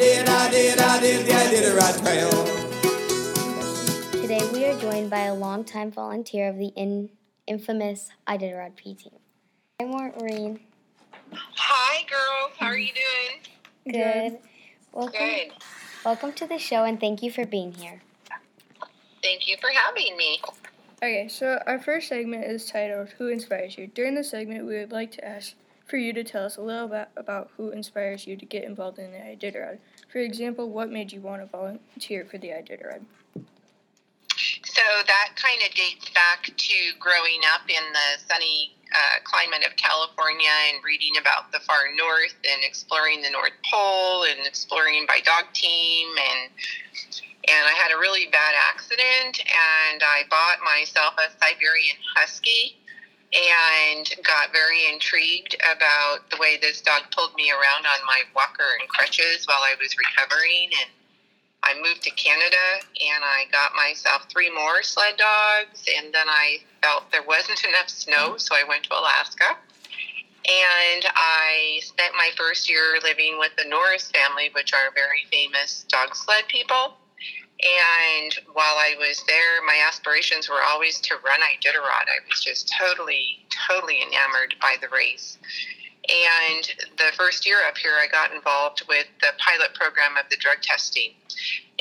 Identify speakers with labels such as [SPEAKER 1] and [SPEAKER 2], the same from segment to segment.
[SPEAKER 1] did, I did, I did the Iditarod Trail.
[SPEAKER 2] Today we are joined by a longtime volunteer of the in, infamous Iditarod P team. Hi, Maureen.
[SPEAKER 3] Hi, girls. How are you doing?
[SPEAKER 2] Good. Welcome,
[SPEAKER 3] Good.
[SPEAKER 2] welcome to the show and thank you for being here.
[SPEAKER 3] Thank you for having me.
[SPEAKER 4] Okay, so our first segment is titled Who Inspires You? During this segment, we would like to ask for you to tell us a little bit about who inspires you to get involved in the Iditarod. For example, what made you want to volunteer for the Iditarod?
[SPEAKER 3] So that kind of dates back to growing up in the sunny uh, climate of California and reading about the far north and exploring the North Pole and exploring by dog team and and I had a really bad accident and I bought myself a Siberian Husky and got very intrigued about the way this dog pulled me around on my walker and crutches while I was recovering. And I moved to Canada and I got myself three more sled dogs and then I felt there wasn't enough snow so I went to Alaska. And I spent my first year living with the Norris family which are very famous dog sled people and while I was there, my aspirations were always to run Iditarod. I was just totally, totally enamored by the race. And the first year up here, I got involved with the pilot program of the drug testing.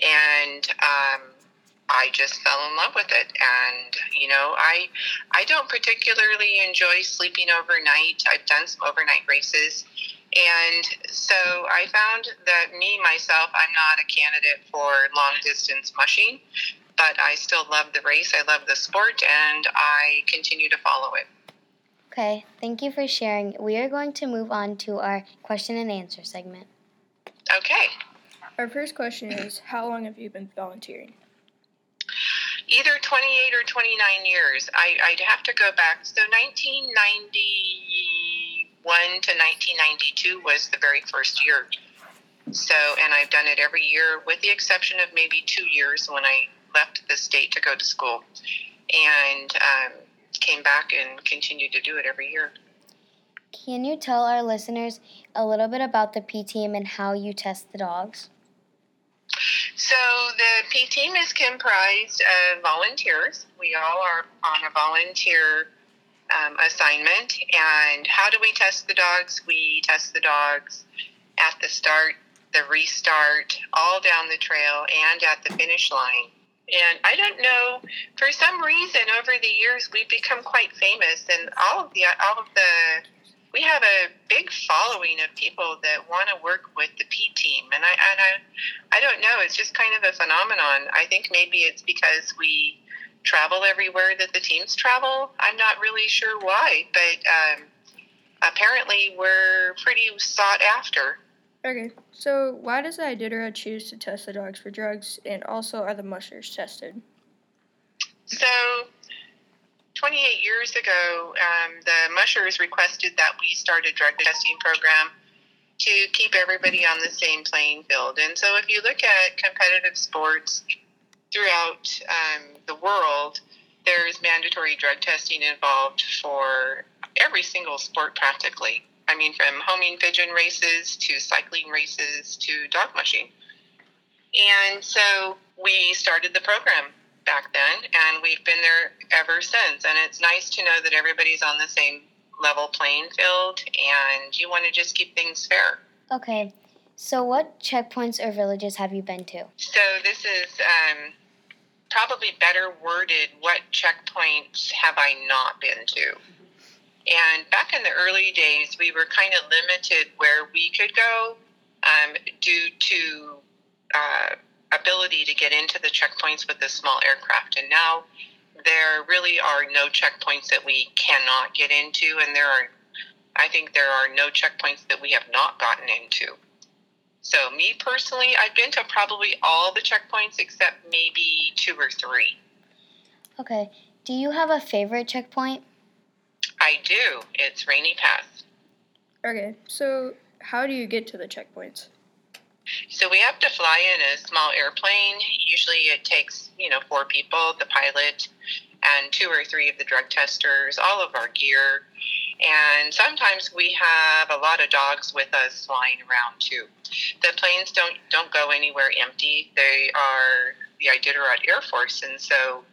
[SPEAKER 3] And um, I just fell in love with it. And, you know, I, I don't particularly enjoy sleeping overnight. I've done some overnight races. And so I found that me, myself, I'm not a candidate for long distance mushing, but I still love the race. I love the sport, and I continue to follow it.
[SPEAKER 2] Okay, thank you for sharing. We are going to move on to our question and answer segment.
[SPEAKER 3] Okay.
[SPEAKER 4] Our first question is How long have you been volunteering?
[SPEAKER 3] Either 28 or 29 years. I, I'd have to go back. So 1991 to 1992 was the very first year. So, and I've done it every year with the exception of maybe two years when I left the state to go to school and um, came back and continued to do it every year.
[SPEAKER 2] Can you tell our listeners a little bit about the P team and how you test the dogs?
[SPEAKER 3] So the P team is comprised of volunteers. We all are on a volunteer um, assignment. And how do we test the dogs? We test the dogs at the start, the restart, all down the trail, and at the finish line. And I don't know, for some reason, over the years, we've become quite famous, and all of the all of the we have a big following of people that want to work with the P team, and I and I I don't know, it's just kind of a phenomenon. I think maybe it's because we travel everywhere that the teams travel. I'm not really sure why, but um, apparently we're pretty sought after.
[SPEAKER 4] Okay, so why does the Iditarod choose to test the dogs for drugs, and also are the mushers tested?
[SPEAKER 3] So, 28 years ago, um, the mushers requested that we start a drug testing program to keep everybody on the same playing field. And so, if you look at competitive sports throughout um, the world, there's mandatory drug testing involved for every single sport practically. I mean, from homing pigeon races to cycling races to dog mushing. And so we started the program back then, and we've been there ever since. And it's nice to know that everybody's on the same level playing field, and you want to just keep things fair.
[SPEAKER 2] Okay, so what checkpoints or villages have you been to?
[SPEAKER 3] So this is um, probably better worded. What checkpoints have I not been to? And back in the early days, we were kind of limited where we could go um, due to uh, ability to get into the checkpoints with the small aircraft. And now there really are no checkpoints that we cannot get into, and there are, I think, there are no checkpoints that we have not gotten into. So, me personally, I've been to probably all the checkpoints except maybe two or three.
[SPEAKER 2] Okay, do you have a favorite checkpoint?
[SPEAKER 3] I do. It's Rainy Pass.
[SPEAKER 4] Okay, so how do you get to the checkpoints?
[SPEAKER 3] So we have to fly in a small airplane. Usually it takes, you know, four people, the pilot and two or three of the drug testers, all of our gear. And sometimes we have a lot of dogs with us flying around too. the planes don't don't go anywhere empty. They are the Iditarod Air Force, and so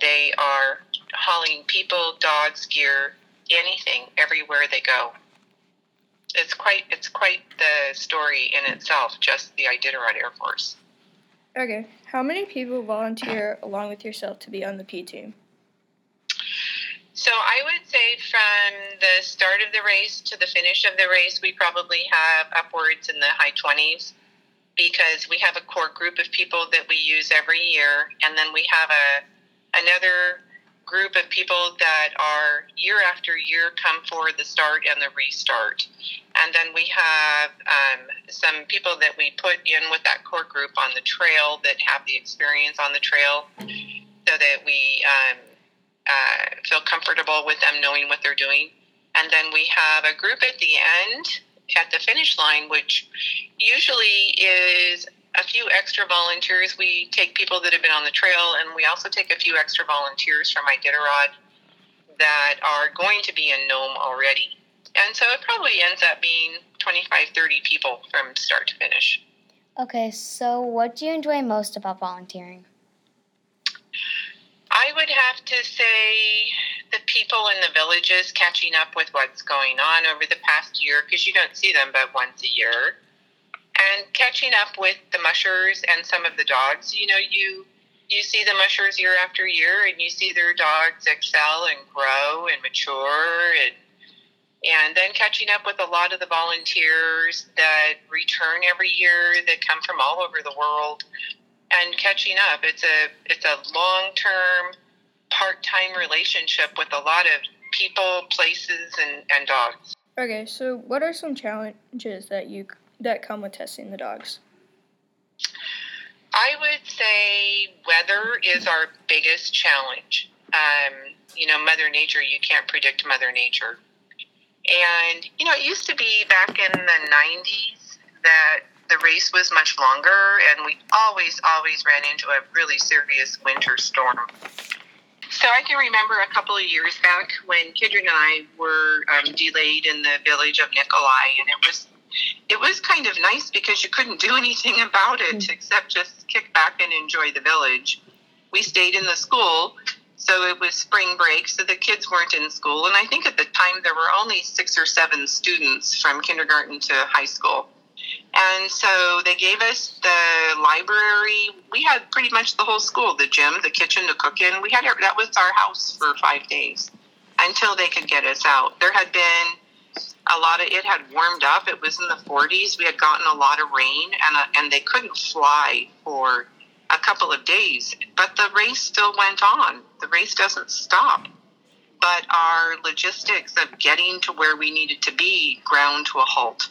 [SPEAKER 3] they are hauling people, dogs, gear, anything, everywhere they go. It's quite it's quite the story in itself. Just the Iditarod Air Force.
[SPEAKER 4] Okay, how many people volunteer along with yourself to be on the P team?
[SPEAKER 3] So I would say the start of the race to the finish of the race, we probably have upwards in the high 20s because we have a core group of people that we use every year, and then we have a another group of people that are year after year come for the start and the restart. And then we have um, some people that we put in with that core group on the trail that have the experience on the trail so that we um, uh, feel comfortable with them knowing what they're doing. And then we have a group at the end, at the finish line, which usually is a few extra volunteers. We take people that have been on the trail, and we also take a few extra volunteers from Iditarod that are going to be in Nome already. And so it probably ends up being 25, 30 people from start to finish.
[SPEAKER 2] Okay, so what do you enjoy most about volunteering?
[SPEAKER 3] I would have to say the people in the villages catching up with what's going on over the past year because you don't see them but once a year and catching up with the mushers and some of the dogs. You know, you you see the mushers year after year, and you see their dogs excel and grow and mature, and and then catching up with a lot of the volunteers that return every year that come from all over the world, and catching up. It's a it's a long term, part time relationship with a lot of people, places, and, and dogs.
[SPEAKER 4] Okay, so what are some challenges that you that come with testing the dogs?
[SPEAKER 3] I would say weather is our biggest challenge. Um, you know, Mother Nature, you can't predict Mother Nature. And, you know, it used to be back in the 90s that the race was much longer, and we always, always ran into a really serious winter storm. So I can remember a couple of years back when Kidron and I were um, delayed in the village of Nikolai, and it was it was kind of nice because you couldn't do anything about it mm. except just kick back and enjoy the village. We stayed in the school, so it was spring break, so the kids weren't in school. And I think at the time there were only six or seven students from kindergarten to high school. And so they gave us the library. We had pretty much the whole school the gym, the kitchen to cook in. We had that was our house for five days until they could get us out. There had been a lot of it had warmed up. It was in the 40s. We had gotten a lot of rain, and uh, and they couldn't fly for a couple of days. But the race still went on. The race doesn't stop. But our logistics of getting to where we needed to be ground to a halt.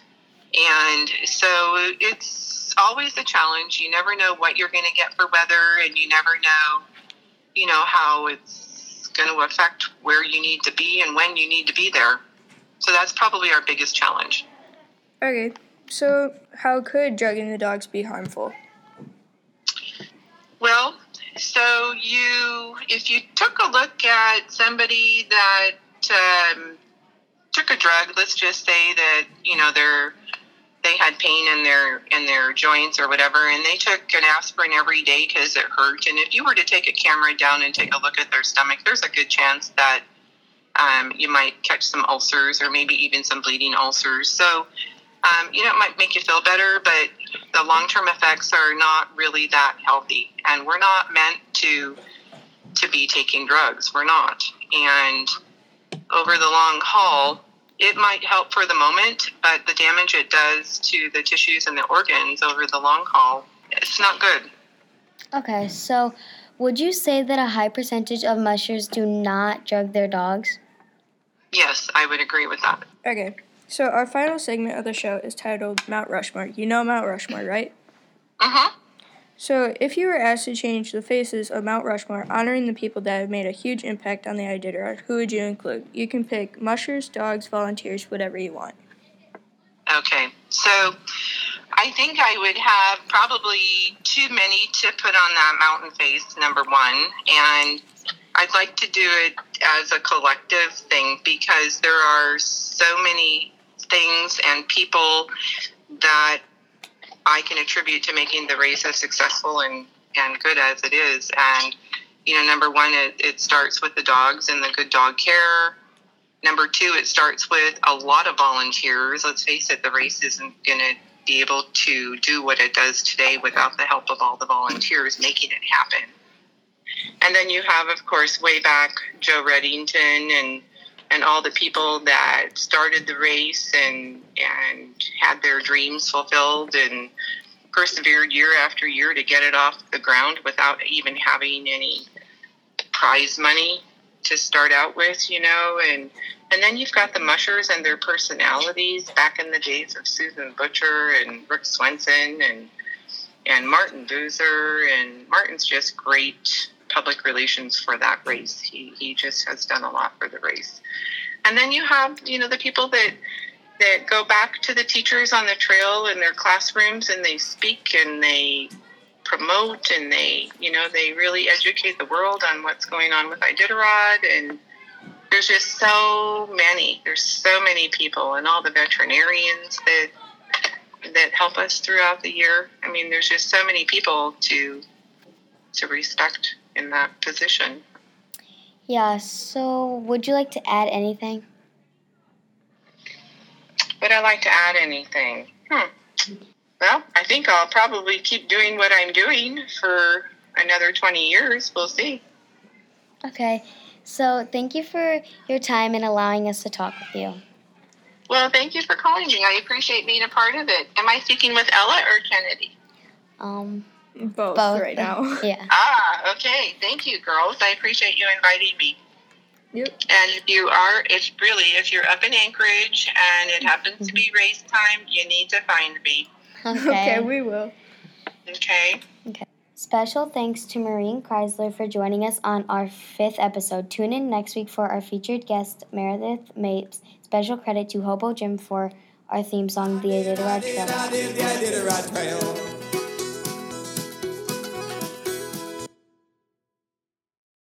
[SPEAKER 3] And so it's always a challenge. You never know what you're going to get for weather, and you never know, you know, how it's going to affect where you need to be and when you need to be there. So that's probably our biggest challenge.
[SPEAKER 4] Okay, so how could drugging the dogs be harmful?
[SPEAKER 3] Well, so you, if you took a look at somebody that um, took a drug, let's just say that you know they're they had pain in their in their joints or whatever, and they took an aspirin every day because it hurt. And if you were to take a camera down and take a look at their stomach, there's a good chance that um, you might catch some ulcers or maybe even some bleeding ulcers. So, um, you know, it might make you feel better, but the long term effects are not really that healthy. And we're not meant to to be taking drugs. We're not. And over the long haul, it might help for the moment, but the damage it does to the tissues and the organs over the long haul, it's not good.
[SPEAKER 2] Okay, so would you say that a high percentage of mushers do not drug their dogs?
[SPEAKER 3] Yes, I would agree with that.
[SPEAKER 4] Okay. So our final segment of the show is titled Mount Rushmore. You know Mount Rushmore, right?
[SPEAKER 3] Uh-huh.
[SPEAKER 4] So, if you were asked to change the faces of Mount Rushmore, honoring the people that have made a huge impact on the Iditarod, who would you include? You can pick mushers, dogs, volunteers, whatever you want.
[SPEAKER 3] Okay, so I think I would have probably too many to put on that mountain face, number one, and I'd like to do it as a collective thing because there are so many things and people that I can attribute to making the race as successful and, and good as it is. And, you know, number one, it, it starts with the dogs and the good dog care. Number two, it starts with a lot of volunteers. Let's face it, the race isn't going to be able to do what it does today without the help of all the volunteers making it happen. And then you have, of course, way back Joe Redington and and all the people that started the race and and had their dreams fulfilled and persevered year after year to get it off the ground without even having any prize money to start out with, you know, and and then you've got the mushers and their personalities back in the days of Susan Butcher and Rick Swenson and and Martin Buser and Martin's just great public relations for that race. He he just has done a lot for the race. And then you have, you know, the people that that go back to the teachers on the trail in their classrooms and they speak and they promote and they, you know, they really educate the world on what's going on with Iditarod and there's just so many. There's so many people and all the veterinarians that that help us throughout the year. I mean, there's just so many people to to respect in that position.
[SPEAKER 2] Yeah, so would you like to add anything?
[SPEAKER 3] Would I like to add anything? Hmm. Well, I think I'll probably keep doing what I'm doing for another 20 years. We'll see.
[SPEAKER 2] Okay, so thank you for your time and allowing us to talk with you.
[SPEAKER 3] Well, thank you for calling me. I appreciate being a part of it. Am I speaking with Ella or Kennedy?
[SPEAKER 2] Um,
[SPEAKER 4] Both,
[SPEAKER 2] both.
[SPEAKER 4] right now.
[SPEAKER 2] yeah.
[SPEAKER 3] Ah, okay. Thank you, girls. I appreciate you inviting me.
[SPEAKER 4] Yep.
[SPEAKER 3] And if you are, it's really, if you're up in Anchorage and it happens to be race time, you need to find me.
[SPEAKER 2] Okay.
[SPEAKER 4] Okay, we will.
[SPEAKER 3] Okay. Okay.
[SPEAKER 2] Special thanks to Maureen Chrysler for joining us on our fifth episode. Tune in next week for our featured guest, Meredith Mapes. Special credit to Hobo Jim for our theme song, The
[SPEAKER 1] I the Iditarod Trail.